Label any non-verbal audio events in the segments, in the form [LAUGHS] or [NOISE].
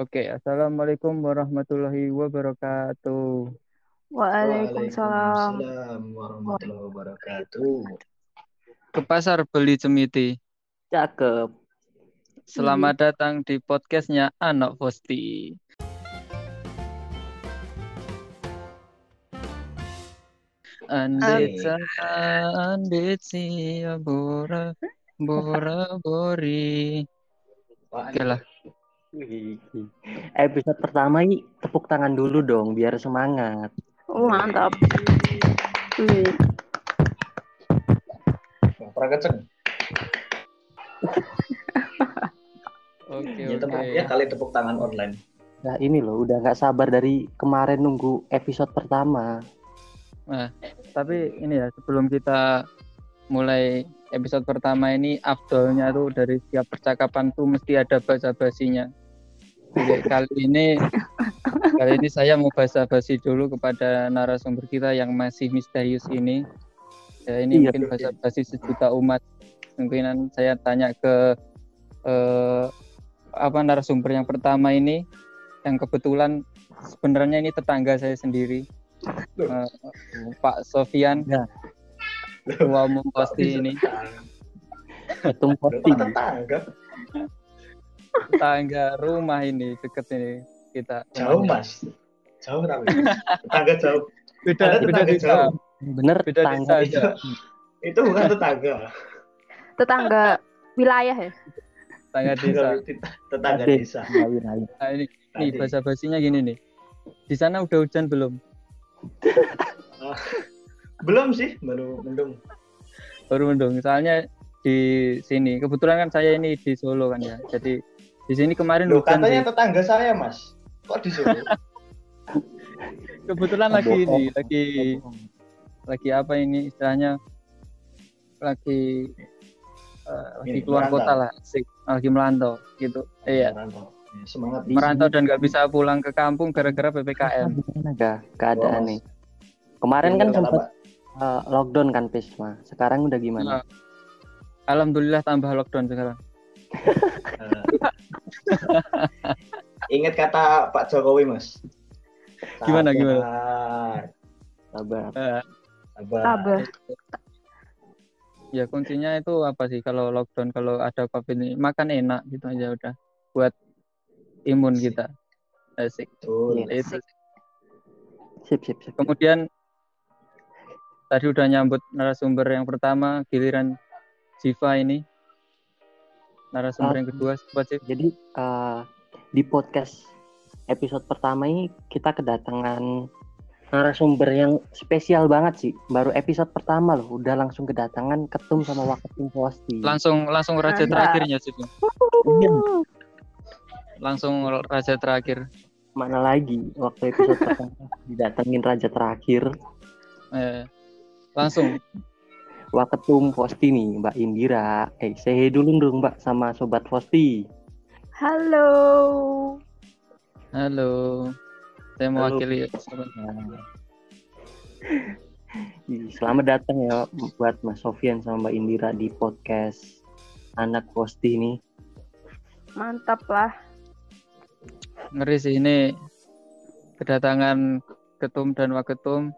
Oke, assalamualaikum warahmatullahi wabarakatuh. Waalaikumsalam. Waalaikumsalam warahmatullahi wabarakatuh. Ke pasar beli cemiti. Cakep. Selamat datang di podcastnya Anak Posti. Andit andit si bora bora bori. Oke lah. Episode pertama ini tepuk tangan dulu dong biar semangat. Oh, mantap. Wih. [LAUGHS] Oke Ya, tepuk, oke. ya kali tepuk tangan online. Nah ini loh udah nggak sabar dari kemarin nunggu episode pertama. Tapi ini ya sebelum kita mulai episode pertama ini afdolnya tuh dari setiap percakapan tuh mesti ada basa basinya. Kali ini kali ini saya mau basa basi dulu kepada narasumber kita yang masih misterius ini. Ya ini Iya, mungkin betul. basa basi sejuta umat. Mungkin saya tanya ke eh, apa narasumber yang pertama ini yang kebetulan sebenarnya ini tetangga saya sendiri. Eh, Pak Sofian Ya. ketua umum pasti ini tetangga? Tetangga rumah ini deket ini kita Jauh rumahnya. mas. Jauh tapi. Tetangga jauh. beda Ada beda tetangga desa jauh. Bener beda tetangga. desa aja Itu bukan tetangga. Tetangga wilayah ya? tetangga desa Tetangga desa. Lain, lain. nah, ini nih Tadi. bahasa basinya gini nih di sana udah hujan belum Belum sih, baru mendung. baru mendung soalnya di sini kebetulan kan saya ini di Solo kan ya jadi di sini kemarin Loh, hujan katanya sih. tetangga saya mas. Kok di Solo? [LAUGHS] kebetulan lagi ini lagi lagi apa ini istilahnya lagi eh, lagi Ini, keluar merantau. kota lah asik lagi melantau gitu iya Merantau. Ya, Semangat. Merantau sini dan nggak bisa pulang ke kampung gara-gara ppkm [LAUGHS] keadaan nih? Kemarin kan Tinggal sempat uh, lockdown kan Pisma. Sekarang udah gimana? Nah, alhamdulillah tambah lockdown sekarang Eh. [LAUGHS] [LAUGHS] Ingat kata Pak Jokowi mas. Gimana, gimana? Sabar, Sabar. Eh, Sabar. Sabar. ya kuncinya itu apa sih kalau lockdown kalau ada covid ini makan enak gitu aja udah buat imun kita asik Betul. Iya. itu Sip sip sip. kemudian tadi udah nyambut narasumber yang pertama giliran Jiva ini narasumber yang Ah. kedua sobat Jiv Jadi uh, di podcast episode pertama ini kita kedatangan narasumber yang spesial banget sih. Baru episode pertama loh, udah langsung kedatangan ketum sama waketum posti. langsung langsung raja Mantap. terakhirnya sih Iya, langsung raja terakhir mana lagi waktu episode pertama didatengin raja terakhir eh, langsung waketum posti nih Mbak Indira. Eh, say dulu dong Mbak sama sobat posti. Halo. halo saya Halo. mewakili sobat Selamat datang ya buat Mas Sofian sama Mbak Indira di podcast anak posti ini. Mantap lah. ngeri sih ini kedatangan ketum dan waketum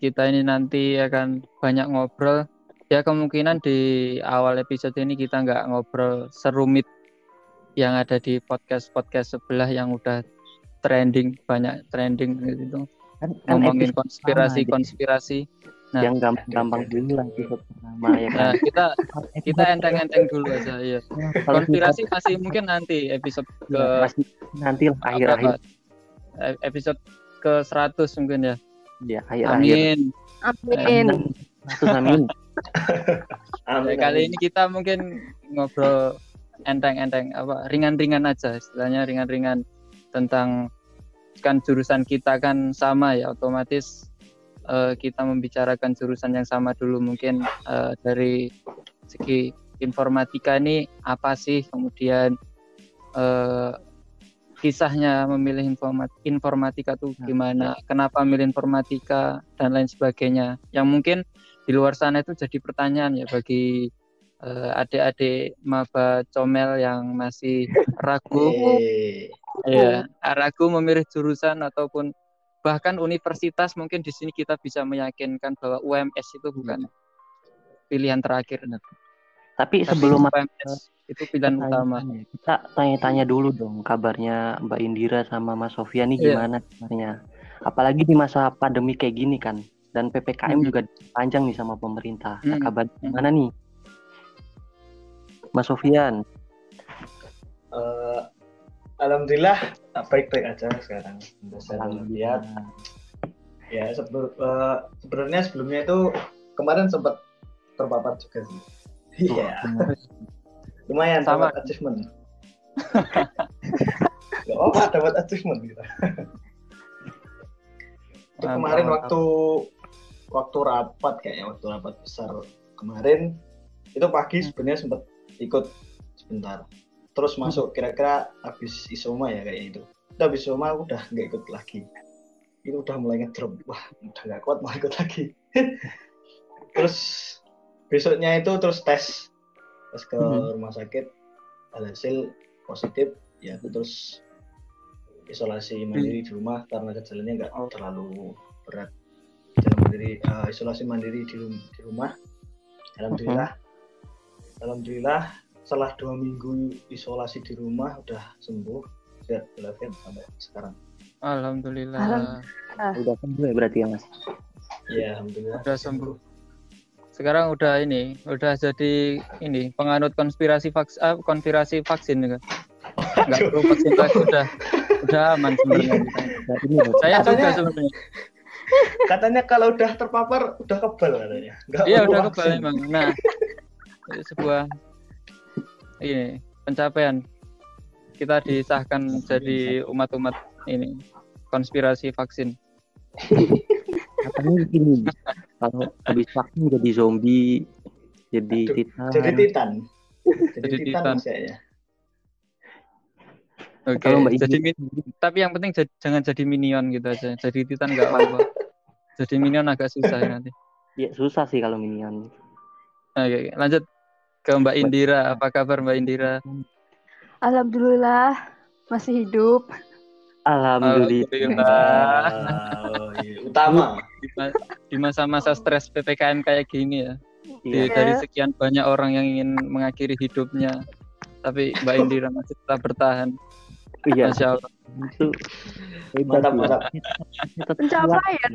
kita ini nanti akan banyak ngobrol ya kemungkinan di awal episode ini kita nggak ngobrol serumit yang ada di podcast podcast sebelah yang udah trending banyak trending gitu. Kan, kan ngomongin episode konspirasi konspirasi. Jadi yang gampang-gampang dulu lah episode pertama ya kan. nah kita kita Episode enteng-enteng dulu aja ya konspirasi masih mungkin nanti episode ke ya, masih nanti lah apa, akhir-akhir. eh, episode ke 100 mungkin ya. Ya akhir-akhir. amin. Amin. Amin. Ya, Amin, kali amin. ini kita mungkin ngobrol enteng-enteng apa ringan-ringan aja istilahnya ringan-ringan tentang kan jurusan kita kan sama ya otomatis eh, kita membicarakan jurusan yang sama dulu mungkin eh, dari segi informatika ini apa sih kemudian eh, kisahnya memilih informat informatika tuh Nah, gimana kenapa milih informatika dan lain sebagainya yang mungkin di luar sana itu jadi pertanyaan ya bagi eh, adik-adik maba comel yang masih ragu ya ragu memilih jurusan ataupun bahkan universitas mungkin di sini kita bisa meyakinkan bahwa UMS itu bukan pilihan terakhir Tapi Tapi sebelum UMS itu pilihan utama kita tanya-tanya dulu dong kabarnya Mbak Indira sama Mas Sofyan nih Iya. gimana sebenarnya. Apalagi di masa pandemi kayak gini kan. Dan PPKM Hmm. juga panjang nih sama pemerintah. Nah, Hmm. kabar Hmm. gimana nih? Mas Sofyan. eh, Alhamdulillah ah, baik-baik aja sekarang. Saya lihat ya sebelum eh, sebenarnya sebelumnya itu kemarin sempat terpapar juga sih. Iya, lumayan Sama. dapat achievement. Gak apa dapat achievement gitu. [LAUGHS] Itu kemarin waktu waktu rapat kayaknya waktu rapat besar kemarin itu pagi sebenarnya sempat ikut sebentar. Terus masuk kira-kira habis isoma ya kayak itu udah habis isoma aku udah nggak ikut lagi. Itu udah mulai ngedrop. Wah udah nggak kuat mau ikut lagi. [LAUGHS] Terus besoknya itu terus tes. Tes ke Mhm. rumah sakit. Hasil positif. Ya terus isolasi mandiri di rumah karena gejalanya nggak Oh. terlalu berat mandiri eh, isolasi mandiri di, di rumah. Alhamdulillah. Alhamdulillah setelah dua minggu isolasi di rumah udah sembuh. Sehat walafiat sampai sekarang. Alhamdulillah. Udah sembuh ya berarti ya Mas. ya alhamdulillah. Udah sembuh. Sekarang udah ini udah jadi ini penganut konspirasi vaksin ah, konspirasi vaksin juga. Nggak perlu vaksin lagi udah udah aman sebenarnya. Saya juga sebenarnya katanya kalau udah terpapar udah kebal katanya. Nggak iya udah vaksin. kebal emang. Nah sebuah ini pencapaian. Kita disahkan jadi umat-umat ini konspirasi vaksin. Katanya gini, kalau habis vaksin jadi zombie, jadi Aduh, titan. jadi titan. Jadi, Jadi titan, titan. Oke Mbak jadi tapi yang penting jad- jangan jadi minion gitu aja. Jadi titan nggak apa-apa jadi minion agak susah ya nanti [LAUGHS] Ya susah sih kalau minion. Oke, lanjut ke Mbak Indira. Apa kabar Mbak Indira? Alhamdulillah masih hidup. Alhamdulillah. oh, iya. utama Di ma- Di masa-masa stres PPKM kayak gini ya. Di- Iya. Dari sekian banyak orang yang ingin mengakhiri hidupnya. Tapi Mbak Indira masih tetap bertahan. Iya, Masya Allah. Mantap, mantap. Pencapaian.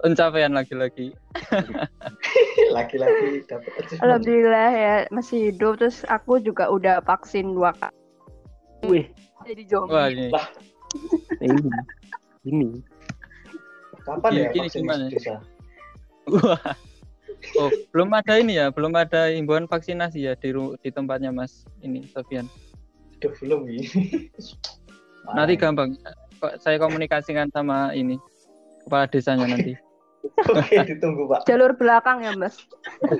Pencapaian lagi-lagi. [LAUGHS] laki-laki dapat Alhamdulillah ya masih hidup. Terus aku juga udah vaksin dua kali. Wih, Jadi zombie. Wah ini. [LAUGHS] ini. Ini. kapan ya gini vaksin gimana? bisa Wah. Oh, belum ada ini ya, belum ada himbauan vaksinasi ya di di tempatnya Mas ini Sofian. Duh, belum ini Nanti gampang. Kok saya komunikasikan sama ini kepala desanya nanti. [LAUGHS] oke ditunggu pak Jalur belakang ya mas.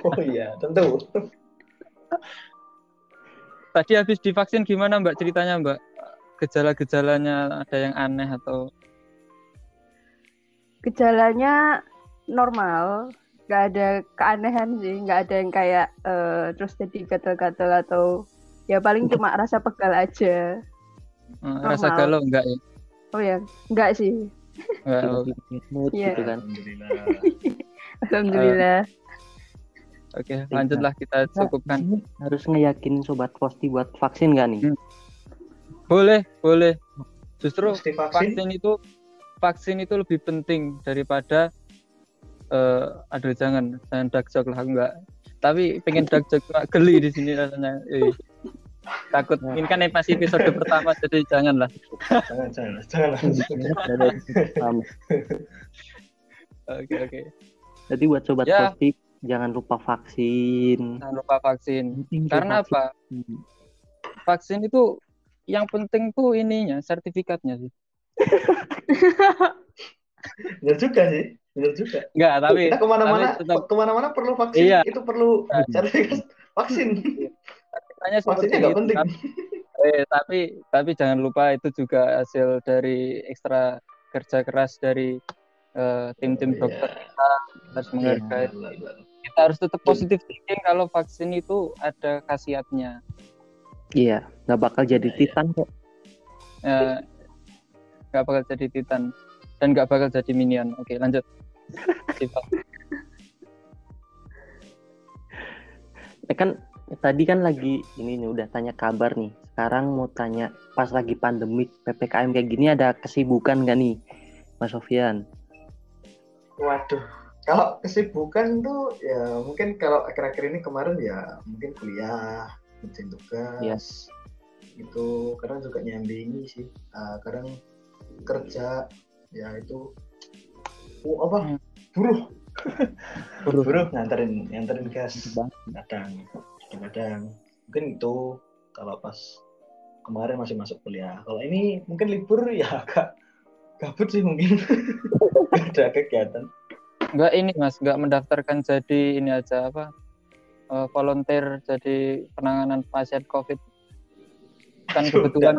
oh iya tentu Tadi habis divaksin gimana Mbak ceritanya Mbak? Gejala-gejalanya ada yang aneh atau Gejalanya normal. Gak ada keanehan sih. Gak ada yang kayak eh, terus jadi gatal-gatal atau ya paling cuma rasa pegal aja. eh, rasa galau enggak ya? Oh ya, enggak sih. Mood Iya. gitu kan. [LAUGHS] alhamdulillah Alhamdulillah. Oke, lanjutlah kita cukupkan. Ini harus ngeyakinin sobat posti buat vaksin gak nih? Hmm. Boleh, boleh. Justru vaksin vaksin itu vaksin itu lebih penting daripada eh aduh jangan jangan dark joke lah enggak. Tapi pengen dark joke geli di sini rasanya. Eh, takut ini kan pas episode pertama jadi janganlah. [LAUGHS] jangan jangan jangan. Oke, oke. Jadi buat sobat Ya. posti jangan lupa vaksin. Jangan lupa vaksin. Karena vaksin. apa? Vaksin itu yang penting tuh ininya, sertifikatnya sih. [LAUGHS] benar juga sih benar juga Enggak, tapi kita ke mana-mana tetap- ke mana-mana perlu vaksin Iya. itu perlu sertifikat vaksin Tanya seperti nggak itu, penting tapi- Eh, tapi tapi jangan lupa itu juga hasil dari ekstra kerja keras dari eh, tim-tim Iya. dokter kita harus menghargai. Benar, benar. kita harus tetap positif thinking kalau vaksin itu ada khasiatnya. Iya, nggak bakal jadi Iya, iya. titan kok. Eh, nggak bakal jadi titan dan nggak bakal jadi minion. Oke, lanjut. [LAUGHS] Eh kan tadi kan lagi ini nih udah tanya kabar nih. Sekarang mau tanya pas lagi pandemi PPKM kayak gini ada kesibukan nggak nih, Mas Sofian? Waduh, kalau kesibukan tuh ya mungkin kalau akhir-akhir ini kemarin ya mungkin kuliah, ngerjain tugas, Iya. itu kadang juga nyambingi sih, Ah, kadang kerja ya itu, oh apa, Hmm. buruh, Buruh. buruh nganterin nganterin gas, kadang, kadang mungkin itu kalau pas kemarin masih masuk kuliah, kalau ini mungkin libur [LAUGHS] ya agak gabut sih mungkin, [LAUGHS] ada kegiatan. Nggak ini mas, nggak mendaftarkan jadi ini aja apa eh, volunteer jadi penanganan pasien COVID. Kan kebetulan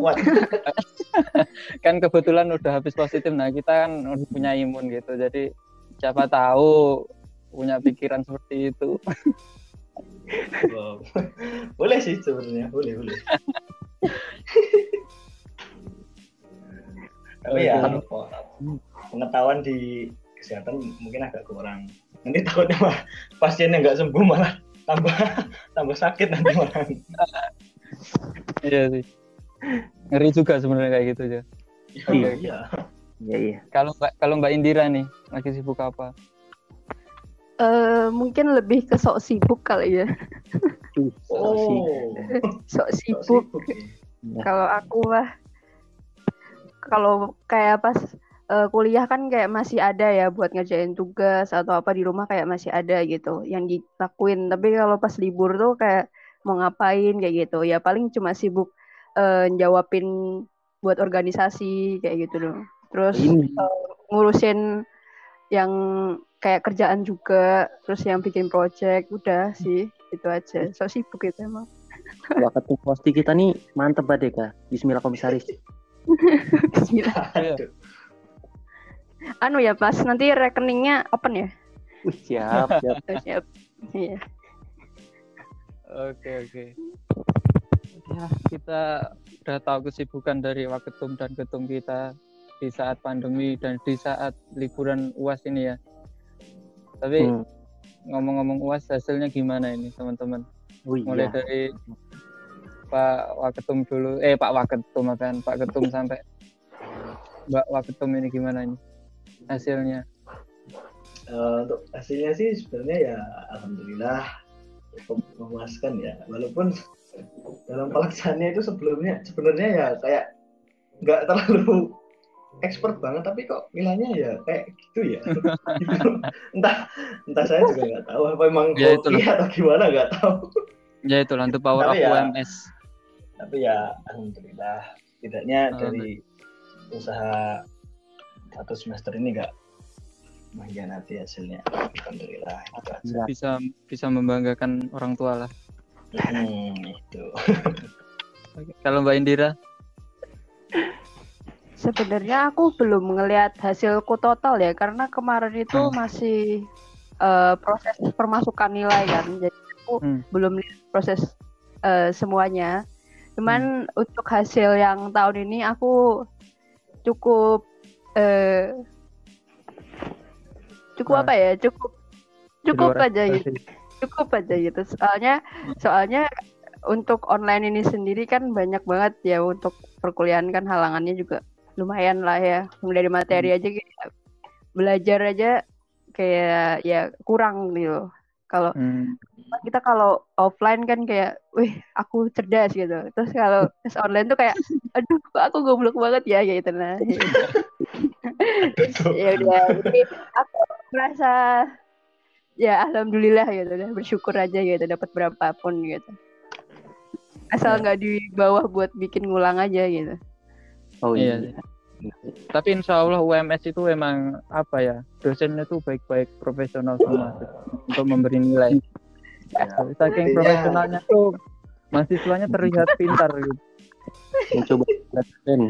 [LAUGHS] kan kebetulan udah habis positif. Nah kita kan udah punya imun gitu. Jadi siapa tahu punya pikiran seperti itu. Wow. [LAUGHS] boleh sih sebenarnya, boleh boleh. [LAUGHS] Tapi ya Oke. apa, pengetahuan di kesehatan mungkin agak kurang. Nanti takutnya mah pasiennya nggak sembuh malah tambah [LAUGHS] tambah sakit nanti malah. Iya sih. Ngeri juga sebenarnya kayak gitu ya. Iya. iya. Iya iya. Kalau Mbak kalau Mbak Indira nih lagi sibuk apa? Eh, mungkin lebih ke sok sibuk kali ya. Oh, Sok sok sibuk. sibuk ya. [LAUGHS] Kalau aku mah kalau kayak pas eh, kuliah kan kayak masih ada ya buat ngerjain tugas atau apa di rumah kayak masih ada gitu yang dilakuin. Tapi kalau pas libur tuh kayak mau ngapain kayak gitu. Ya paling cuma sibuk eh, jawabin buat organisasi kayak gitu loh. Terus eh, ngurusin yang kayak kerjaan juga, terus yang bikin project, udah sih itu aja. So sibuk itu emang. waktu posti kita nih mantep banget ya kak. Bismillah komisaris. [LAUGHS] Bismillah. Aduh. Anu ya pas nanti rekeningnya open ya. Wih siap siap. Oh, [LAUGHS] Siap. Iya. Oke oke. Ya kita udah tahu kesibukan dari Waketum dan Ketum kita di saat pandemi dan di saat liburan UAS ini ya. Tapi Hmm. ngomong-ngomong UAS hasilnya gimana ini teman-teman? Mulai iya. dari Pak Waketum dulu, eh Pak Waketum kan, Pak Ketum [LAUGHS] sampai Mbak Waketum ini gimana ini hasilnya? Eh, untuk hasilnya sih sebenarnya ya alhamdulillah cukup memuaskan ya walaupun dalam pelaksanaannya itu sebelumnya sebenarnya ya kayak nggak terlalu expert banget tapi kok nilainya ya kayak gitu ya [LAUGHS] entah entah saya juga nggak tahu apa emang Ya, itulah. atau gimana nggak tahu Ya itu lah, the power of Tapi ya- UMS. tapi ya alhamdulillah tidaknya Alhamdulillah. dari usaha satu semester ini nggak mengkhianati hasilnya alhamdulillah itu aja Gila. Bisa bisa membanggakan orang tua lah. Hmm, itu. Kalau Mbak Indira, [LAUGHS] Sebenarnya aku belum ngelihat hasilku total ya karena kemarin itu Hmm. masih eh, proses permasukan nilai kan. Jadi aku Hmm. belum lihat proses eh, semuanya. Cuman untuk hasil yang tahun ini aku cukup eh, cukup Ah. apa ya? Cukup cukup aja gitu. cukup aja gitu soalnya soalnya untuk online ini sendiri kan banyak banget ya untuk perkuliahan kan halangannya juga lumayan lah ya. Dari materi aja kayak belajar aja kayak ya kurang gitu. Kalau Hmm. kita kalau offline kan kayak wih aku cerdas gitu. Terus kalau tes online tuh kayak aduh kok aku goblok banget ya gitu. Nah [LAUGHS] ya udah jadi aku merasa ya alhamdulillah gitu udah bersyukur aja gitu dapat berapapun gitu. Asal nggak di bawah buat bikin ngulang aja gitu Oh Iya. iya. Tapi insya Allah UMS itu emang apa ya dosennya tuh baik-baik profesional semua untuk memberi nilai. Ya. Saking Intinya- profesionalnya tuh mahasiswanya terlihat pintar gitu. Mencoba keren.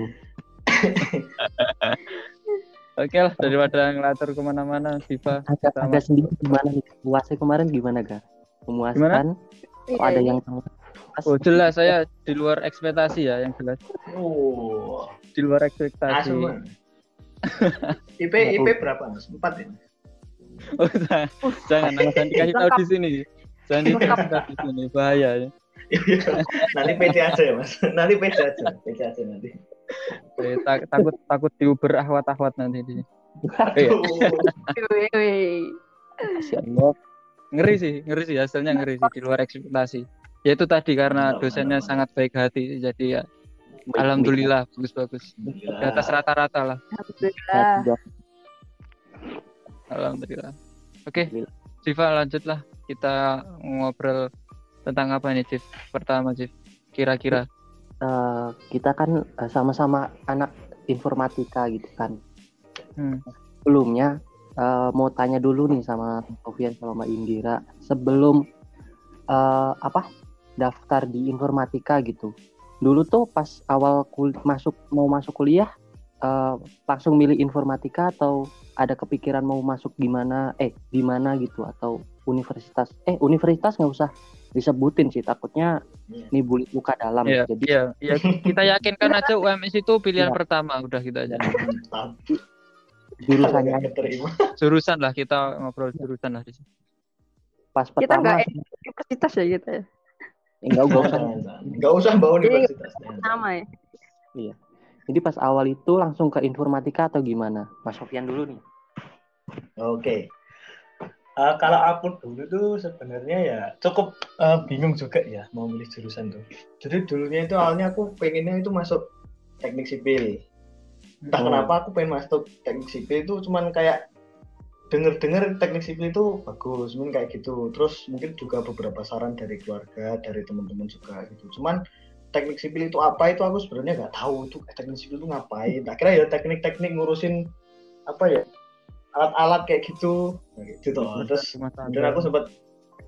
Oke lah daripada ngelatur ke mana-mana Viva Agak agak sendiri gimana nih? Puasnya kemarin gimana ga? Memuaskan? Iya, Oh, ada iya. yang Oh jelas saya di luar ekspektasi ya yang jelas Oh, di luar ekspektasi. asem. Man. IP IP berapa mas? Empat ya? Oh, jangan, jangan, jangan dikasih tahu di sini. Jangan dikasih tahu di sini, bahaya ya. [LAUGHS] nanti PT aja ya mas. Nanti PT aja, PT aja nanti. Eh, tak- takut takut diuber ahwat-ahwat nanti di sini. Iya. Aduh. Allah. Ngeri sih, ngeri sih hasilnya ngeri sih di luar ekspektasi. Ya itu tadi karena Mantap, dosennya mantap, sangat baik hati, jadi ya Baik, alhamdulillah bagus-bagus. Di atas rata-rata lah, Alhamdulillah. alhamdulillah. Oke, Alhamdulillah. Siva lanjutlah kita ngobrol tentang apa nih, Cif? Pertama, Cif. Kira-kira. Eh, kita kan eh, sama-sama anak informatika gitu kan. Hmm. Sebelumnya eh, mau tanya dulu nih sama Sofian sama Mbak Indira sebelum eh, apa daftar di informatika gitu. Dulu tuh pas awal kul masuk mau masuk kuliah eh, langsung milih informatika atau ada kepikiran mau masuk di mana eh di mana gitu atau universitas eh universitas nggak usah disebutin sih takutnya Iya. nih bulit luka dalam Iya, jadi iya, iya. Kita yakinkan aja UMS itu pilihan Iya. pertama, udah kita aja. Mantap. [LAUGHS] jurusannya. Jurusan lah kita ngobrol jurusan lah di sini. pas Kita pertama nggak universitas ya gitu ya. Enggak enggak usah Jangan, jangan. Nggak usah bawa universitas. Jangan. Sama ya. Jadi pas awal itu langsung ke informatika atau gimana? Mas Sofian dulu nih. Oke. Eh, kalau aku dulu tuh sebenarnya ya cukup eh, bingung juga ya mau milih jurusan tuh. Jadi dulunya itu awalnya aku pengennya itu masuk teknik sipil. Entah Oh. kenapa aku pengen masuk teknik sipil itu cuman kayak denger-denger teknik sipil itu bagus, mungkin kayak gitu. Terus mungkin juga beberapa saran dari keluarga, dari teman-teman juga gitu. Cuman teknik sipil itu apa itu aku sebenarnya nggak tahu itu teknik sipil itu ngapain. Tak kira ya teknik-teknik ngurusin apa ya alat-alat kayak gitu, Nah, gitu toh. Terus dan aku sempat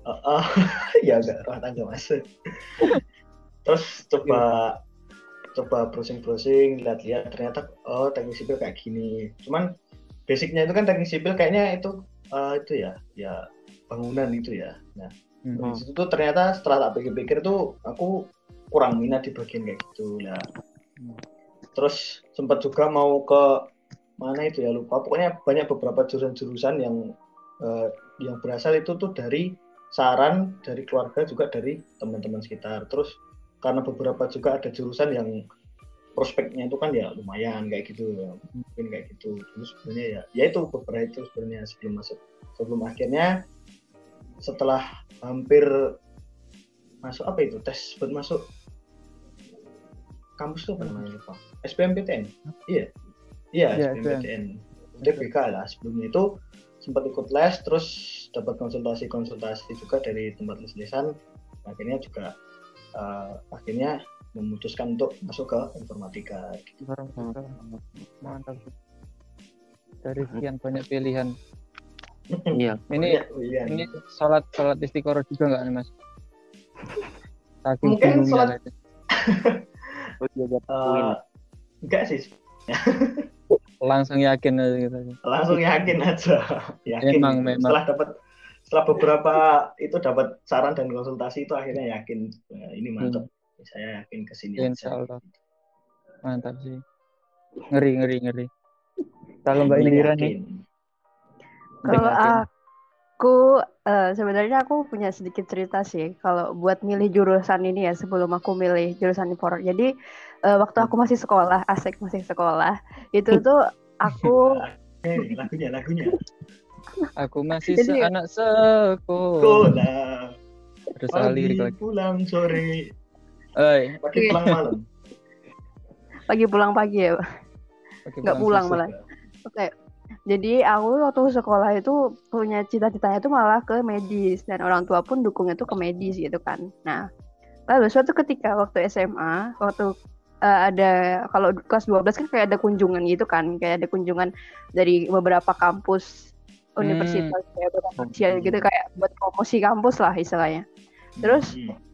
eh, eh, [LAUGHS] ya enggak rumah tangga mas terus coba coba browsing browsing lihat-lihat ternyata oh teknik sipil kayak gini cuman basicnya itu kan teknik sipil kayaknya itu eh, itu ya ya bangunan itu ya nah Hmm. di situ tuh ternyata setelah tak pikir-pikir tuh aku kurang minat di bagian kayak gitu lah Hmm. terus sempat juga mau ke mana itu ya lupa pokoknya banyak beberapa jurusan-jurusan yang eh, yang berasal itu tuh dari saran dari keluarga juga dari teman-teman sekitar terus karena beberapa juga ada jurusan yang prospeknya itu kan ya lumayan kayak gitu ya. mungkin kayak gitu. Terus sebenarnya ya ya itu beberapa itu sebenarnya sebelum masuk sebelum akhirnya setelah hampir masuk apa itu? Tes buat masuk kampus tuh apa namanya lupa. SBMPTN iya. Iya Iya, SBMPTN UTBK lah sebelumnya itu sempat ikut les terus dapat konsultasi-konsultasi juga dari tempat les-lesan akhirnya juga eh, akhirnya memutuskan untuk masuk ke informatika gitu. Barang Mantap. Dari sekian banyak pilihan. [LAUGHS] Iya. Ini iya. ini sholat sholat istiqoroh juga nggak nih mas? Saking Mungkin [LAUGHS] Eh, win. enggak sih langsung yakin aja gitu. langsung yakin aja [LAUGHS] yakin Memang, memang. setelah dapat setelah beberapa itu dapat saran dan konsultasi itu akhirnya yakin "Wah, ini mantap saya yakin ke sini Hmm. Insya Allah. Mantap sih. Ngeri ngeri ngeri. Kalau Mbak Indira nih, Kalau aku eh, sebenarnya aku punya sedikit cerita sih. Kalau buat milih jurusan ini ya sebelum aku milih jurusan inform. Jadi eh, waktu aku masih sekolah, asik masih sekolah, itu tuh aku [LAUGHS] Eh, lagunya lagunya aku masih Jadi- anak sekolah. sekolah Terus lagi. pulang sore Oi, pagi pulang malam [LAUGHS] lagi pulang pagi ya. Pak. Nggak pulang malah. Oke. Jadi aku waktu sekolah itu punya cita-citanya itu malah ke medis dan orang tua pun dukungnya tuh ke medis gitu kan. Nah, lalu suatu ketika waktu SMA, waktu eh, ada kalau kelas 12 kan kayak ada kunjungan gitu kan, kayak ada kunjungan dari beberapa kampus universitas kayak berkomersial gitu kayak buat promosi kampus lah istilahnya. Terus Hmm.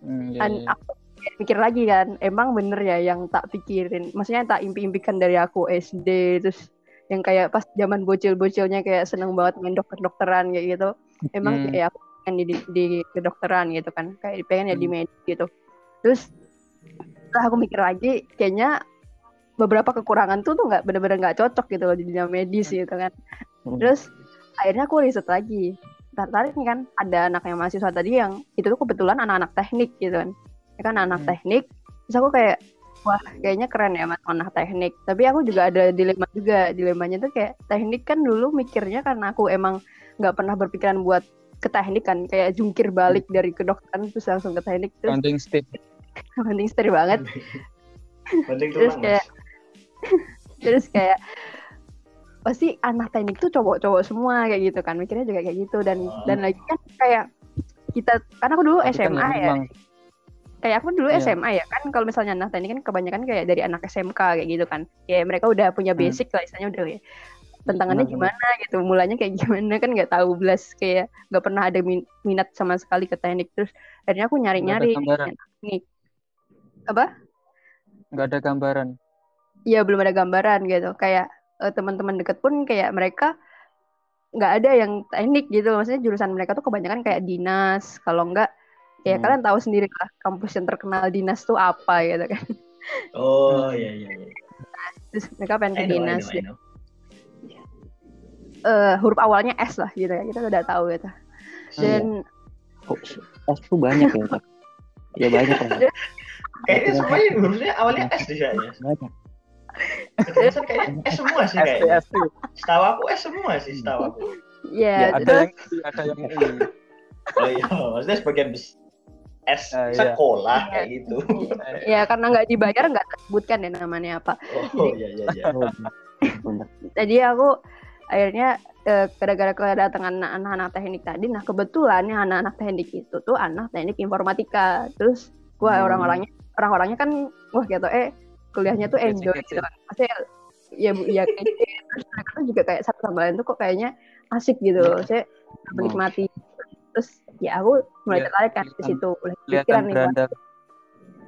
Hmm, dan iya. aku mikir lagi kan emang bener ya yang tak pikirin maksudnya yang tak impi-impikan dari aku SD terus yang kayak pas zaman bocil-bocilnya kayak seneng banget main dokter-dokteran kayak gitu emang Hmm. kayak aku pengen di, di, di kedokteran gitu kan kayak pengen ya di Hmm. medis gitu terus setelah aku mikir lagi kayaknya beberapa kekurangan tuh tuh nggak bener-bener nggak cocok gitu loh di dunia medis gitu kan Hmm. terus akhirnya aku riset lagi tertarik nih kan. Ada anak yang mahasiswa tadi yang itu tuh kebetulan anak-anak teknik gitu kan. Ya kan anak Hmm. teknik. Terus aku kayak wah kayaknya keren ya mas anak teknik. Tapi aku juga ada dilema juga. Dilemanya tuh kayak teknik kan dulu mikirnya karena aku emang nggak pernah berpikiran buat ke teknik kan. Kayak jungkir balik dari kedokteran terus langsung ke teknik terus counting stick. [LAUGHS] Penting setir banget. Terus kayak [LAUGHS] terus kayak pasti anak teknik tuh cowok-cowok semua kayak gitu kan. Mikirnya juga kayak gitu. Dan Oh. dan lagi kan kayak kita karena aku dulu kan SMA ya. emang. Kayak aku dulu Iya. SMA ya kan kalau misalnya anak teknik kan kebanyakan kayak dari anak SMK kayak gitu kan. Kayak mereka udah punya Hmm. basic lah istilahnya udah ya tentangannya Benar, gimana gitu. Mulanya kayak gimana kan nggak tahu. Belas kayak nggak pernah ada min- minat sama sekali ke teknik. Terus akhirnya aku ada gambaran. teknik. Apa? Nggak ada gambaran. Iya belum ada gambaran gitu. Kayak eh, teman-teman deket pun kayak mereka nggak ada yang teknik gitu maksudnya jurusan mereka tuh kebanyakan kayak dinas kalau enggak ya Hmm. kalian tahu sendiri lah kampus yang terkenal dinas tuh apa gitu kan Oh iya iya. iya. terus mereka pengen ke know, I dinas know, I gitu. know. Eh, huruf awalnya S lah gitu ya kita udah tahu gitu dan Oh, S tuh banyak ya Pak? ya banyak [LAUGHS] Kayaknya semuanya hurufnya awalnya S sih banyak Kayaknya S semua sih kayaknya. ST Setahu aku S semua sih setahu aku. ya, Ya, ada terus yang ada yang I. Oh iya, maksudnya sebagian bes- S Ah, iya. sekolah kayak gitu. ya karena nggak dibayar nggak tersebutkan ya namanya apa Oh iya iya iya. oh, bener. jadi aku akhirnya eh, gara-gara kedatangan anak-anak teknik tadi nah kebetulan yang anak-anak teknik itu tuh anak teknik informatika terus gua Hmm. orang-orangnya orang-orangnya kan wah gitu eh kuliahnya tuh enjoy Kece-kece. gitu. Maksudnya ya ya kece terus mereka tuh juga kayak satu sama lain tuh kok kayaknya asik gitu. Loh saya menikmati. Terus ya aku mulai tertarik kan di kelihatan- situ kelihatan pikiran nih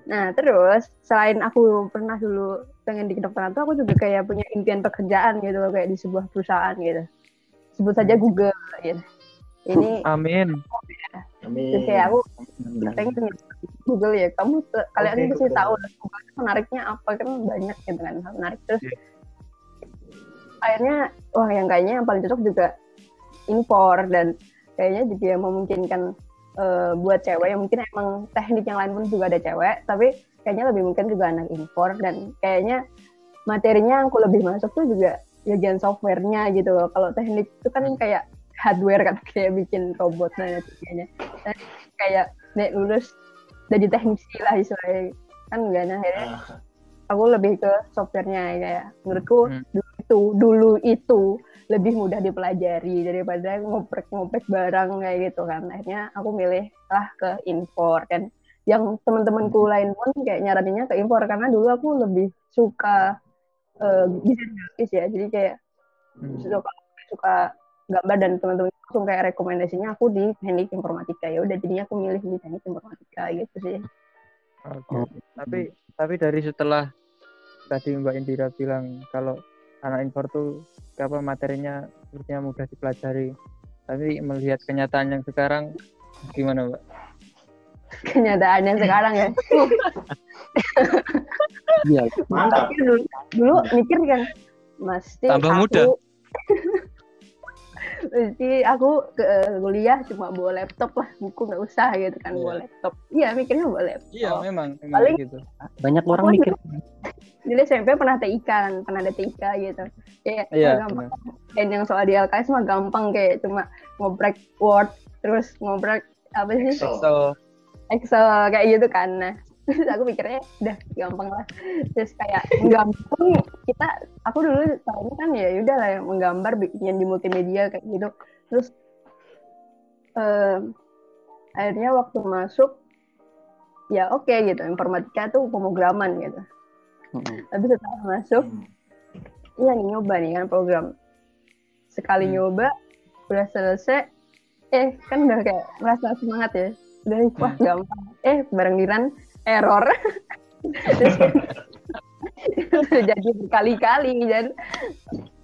Nah, terus selain aku pernah dulu pengen di kedokteran tuh aku juga kayak punya impian pekerjaan gitu loh kayak di sebuah perusahaan gitu. Sebut saja Google gitu. Ini amin terus Amin. kayak aku pengen Google ya. Kamu kalian Oke, pasti tahu Google menariknya apa kan banyak gitu kan hal menarik terus. Iya. Akhirnya wah yang kayaknya yang paling cocok juga impor dan kayaknya juga yang memungkinkan eh, buat cewek yang mungkin emang teknik yang lain pun juga ada cewek tapi kayaknya lebih mungkin juga anak impor dan kayaknya materinya yang aku lebih masuk tuh juga bagian softwarenya gitu loh kalau teknik itu kan kayak hardware kan [LAUGHS] kayak bikin robot dan sebagainya kayak nek lulus jadi teknisi lah istilahnya. Kan enggak nah akhirnya Ah, aku lebih ke softwarenya kayak menurutku Hmm. dulu itu dulu itu lebih mudah dipelajari daripada ngoprek-ngoprek barang kayak gitu kan. Akhirnya aku milih lah ke impor dan yang teman-temanku lain pun kayak nyaraninnya ke impor karena dulu aku lebih suka eh, desain grafis ya. Jadi kayak Hmm. suka suka gambar dan teman-teman langsung kayak rekomendasinya aku di teknik informatika ya udah jadinya aku milih di teknik informatika gitu sih Oke. Oh. Tapi tapi dari setelah tadi Mbak Indira bilang kalau anak impor tuh apa materinya sepertinya mudah dipelajari. Tapi melihat kenyataan yang sekarang gimana Mbak? kenyataannya sekarang ya Iya, Mantap. Dulu, dulu mikir kan mesti Tambah aku, muda. [LAUGHS] mesti aku ke kuliah cuma bawa laptop lah buku nggak usah gitu kan Iya. bawa laptop. Iya mikirnya bawa laptop. Iya, memang, memang Paling- gitu. banyak orang Aku mikir. [LAUGHS] Jadi SMP pernah TIK kan pernah ada TIK gitu. Kayak Iya, oh, gampang dan yang soal di LKS mah gampang kayak cuma ngobrek Word terus ngobrek apa sih? Excel. So, Excel kayak gitu kan. Nah terus aku pikirnya udah gampang lah terus kayak gampang kita aku dulu tahunya kan ya udah lah yang menggambar bikin di multimedia kayak gitu terus em, akhirnya waktu masuk ya oke gitu informatika tuh pemrograman gitu Mm-mm. tapi setelah masuk Hmm. iya nih nyoba nih kan program sekali Hmm. nyoba udah selesai eh kan udah kayak merasa semangat ya udah wah Hmm. gampang eh bareng diran error terus udah jadi berkali-kali dan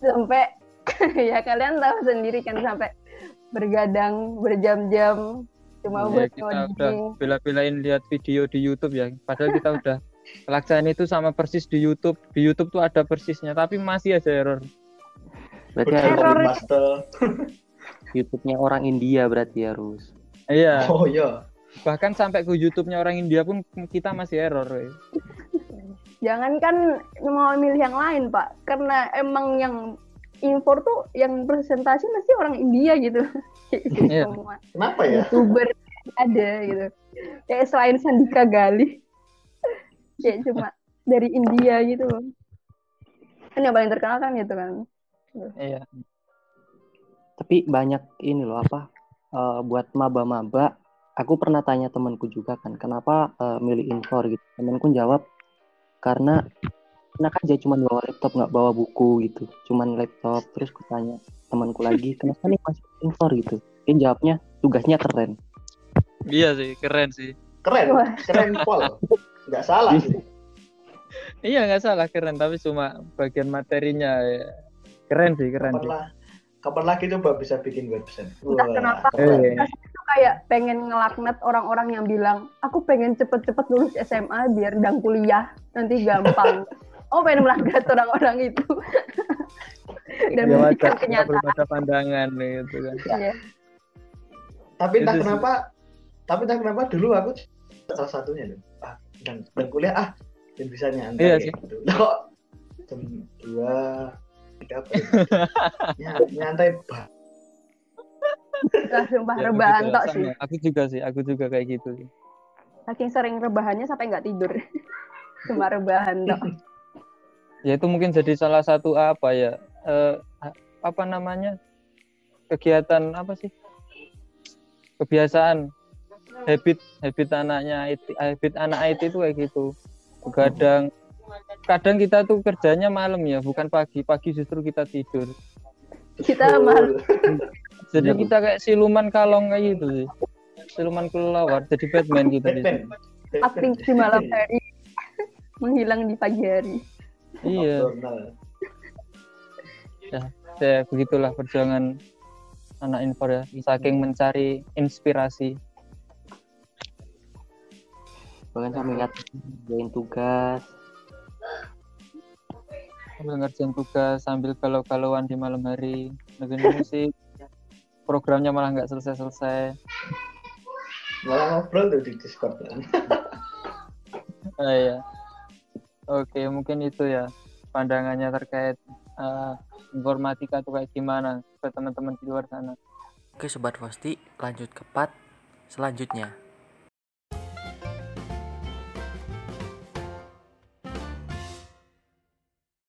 sampai ya kalian tahu sendiri kan sampai bergadang berjam-jam cuma Ya, buat kita udah bela-belain lihat video di YouTube ya. Padahal kita udah pelaksanaan itu sama persis di YouTube. Di YouTube tuh ada persisnya, tapi masih aja error. Berarti Error. [LAUGHS] YouTube-nya orang India berarti harus. Iya, Oh iya. Bahkan sampai ke YouTube-nya orang India pun kita masih error. ya. Jangan kan mau milih yang lain pak, karena emang yang impor tuh yang presentasi mesti orang India [LAUGHS] gitu. Iya. Semua Kenapa ya? youtuber ada gitu. Kayak selain Sandika Gali, [LAUGHS] kayak cuma dari India gitu loh. Kan yang paling terkenal kan gitu kan. Iya. Tapi banyak ini loh apa eh, buat maba-maba. Aku pernah tanya temanku juga kan, kenapa eh, milih Infor gitu. Temanku jawab karena enak aja cuman bawa laptop nggak bawa buku gitu, cuman laptop. Terus ku tanya temanku lagi, kenapa nih masih Infor gitu? Dia jawabnya tugasnya keren. Iya sih, keren sih. Keren, Wah. keren pol. Nggak salah sih. Iya nggak salah keren, tapi cuma bagian materinya ya. keren sih, keren Kapan sih. lah, kapan lagi coba bisa bikin website? Entah kenapa. Eh. tuh kayak pengen ngelaknat orang-orang yang bilang aku pengen cepet-cepet lulus SMA biar dan kuliah nanti gampang. [LAUGHS] Oh pengen melaknat orang-orang itu. [LAUGHS] Dan Ya belum kenyataan. pandangan gitu kan. Iya. Tapi entah Itu sih. kenapa, tapi entah kenapa dulu aku salah satunya loh. Ah, dan, dan kuliah ah, dan bisa nyantai Iya gitu. Kok jam dua apa ya? Ny- nyantai sumpah Ya, rebahan tok sih. Aku juga sih, aku juga kayak gitu sih. Saking sering rebahannya sampai nggak tidur. [LAUGHS] Cuma rebahan tok. Ya itu mungkin jadi salah satu apa ya? eh, apa namanya? Kegiatan apa sih? Kebiasaan habit habit anaknya IT, habit anak IT itu kayak gitu. Kadang kadang kita tuh kerjanya malam ya, bukan pagi. Pagi justru kita tidur. Kita malah [LAUGHS] Jadi Iya, Bu. kita kayak siluman kalong kayak gitu sih. Siluman kelelawar, jadi Batman. Batman. aktif di malam hari, [LAUGHS] menghilang di pagi hari. Iya, Nocturnal. ya begitulah perjuangan anak Infor ya. Saking mencari inspirasi. Bahkan sampai ngerjain tugas. Sambil ngerjain tugas sambil galau-galauan di malam hari dengerin musik programnya malah nggak selesai-selesai Malah ngobrol tuh di Discord kan. [LAUGHS] Ah, iya. oke mungkin itu ya pandangannya terkait eh, informatika tuh kayak gimana ke teman-teman di luar sana Oke Sobat Pasti, lanjut ke part selanjutnya.